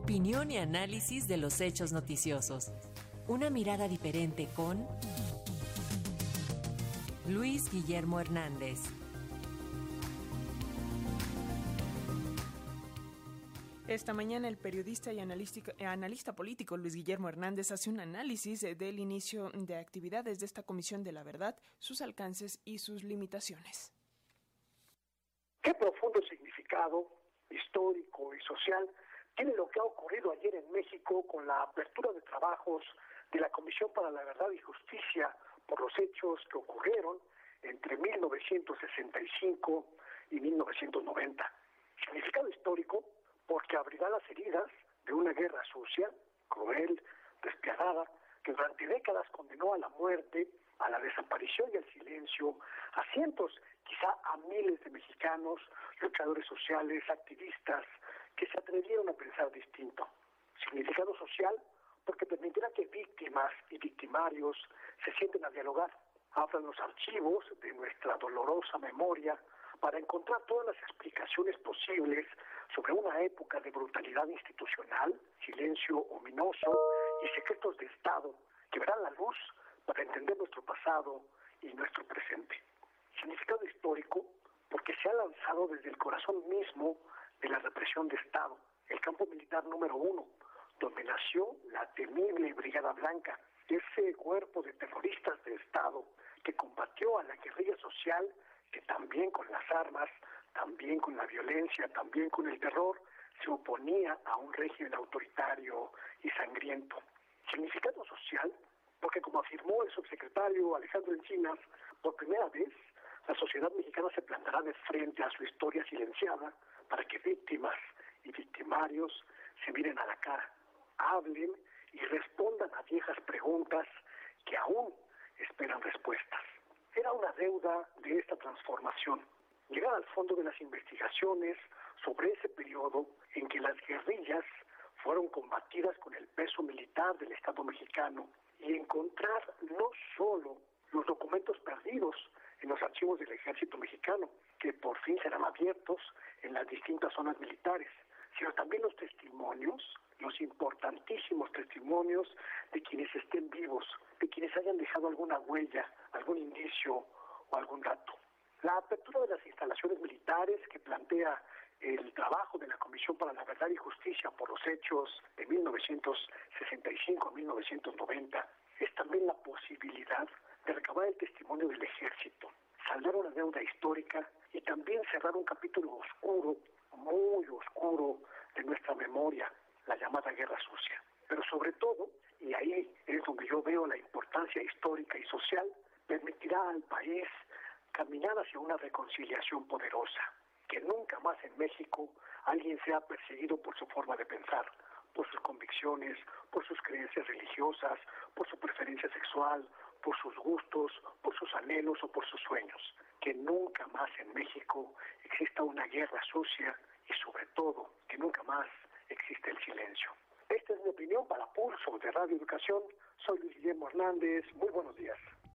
Opinión y análisis de los hechos noticiosos. Una mirada diferente con Luis Guillermo Hernández. Esta mañana el periodista y analista político Luis Guillermo Hernández hace un análisis del inicio de actividades de esta Comisión de la Verdad, sus alcances y sus limitaciones. ¿Qué profundo significado histórico y social tiene lo que ha ocurrido ayer en México con la apertura de trabajos de la Comisión para la Verdad y Justicia por los hechos que ocurrieron entre 1965 y 1990? Significado histórico porque abrirá las heridas de una guerra sucia, cruel, despiadada, que durante décadas condenó a la muerte, a la desaparición y al silencio a cientos, quizá a miles de mexicanos, luchadores sociales, activistas, que se atrevieron a pensar distinto. Significado social porque permitirá que víctimas y victimarios se sienten a dialogar, abran los archivos de nuestra dolorosa memoria para encontrar todas las explicaciones posibles sobre una época de brutalidad institucional, silencio ominoso y secretos de Estado que verán la luz para entender nuestro pasado y nuestro presente. Significado histórico porque se ha lanzado desde el corazón mismo de Estado, el campo militar número uno, donde nació la temible Brigada Blanca, ese cuerpo de terroristas de Estado que combatió a la guerrilla social que también con las armas, también con la violencia, también con el terror, se oponía a un régimen autoritario y sangriento. Significado social, porque como afirmó el subsecretario Alejandro Encinas, por primera vez la sociedad mexicana se plantará de frente a su historia silenciada para que víctimas y victimarios se miren a la cara, hablen y respondan a viejas preguntas que aún esperan respuestas. Era una deuda de esta transformación, llegar al fondo de las investigaciones sobre ese periodo en que las guerrillas fueron combatidas con el peso militar del Estado mexicano y encontrar no solo los documentos archivos del ejército mexicano, que por fin serán abiertos en las distintas zonas militares, sino también los testimonios, los importantísimos testimonios de quienes estén vivos, de quienes hayan dejado alguna huella, algún indicio o algún dato. La apertura de las instalaciones militares que plantea el trabajo de la Comisión para la Verdad y Justicia por los hechos de 1965 a 1990 un capítulo oscuro, muy oscuro de nuestra memoria, la llamada Guerra Sucia. Pero sobre todo, y ahí es donde yo veo la importancia histórica y social, permitirá al país caminar hacia una reconciliación poderosa, que nunca más en México alguien sea perseguido por su forma de pensar, por sus convicciones, por sus creencias religiosas, por su preferencia sexual, por sus gustos, por sus anhelos o por sus sueños. Que nunca más en México exista una guerra sucia y sobre todo que nunca más exista el silencio. Esta es mi opinión para Pulso de Radio Educación. Soy Luis Guillermo Hernández. Muy buenos días.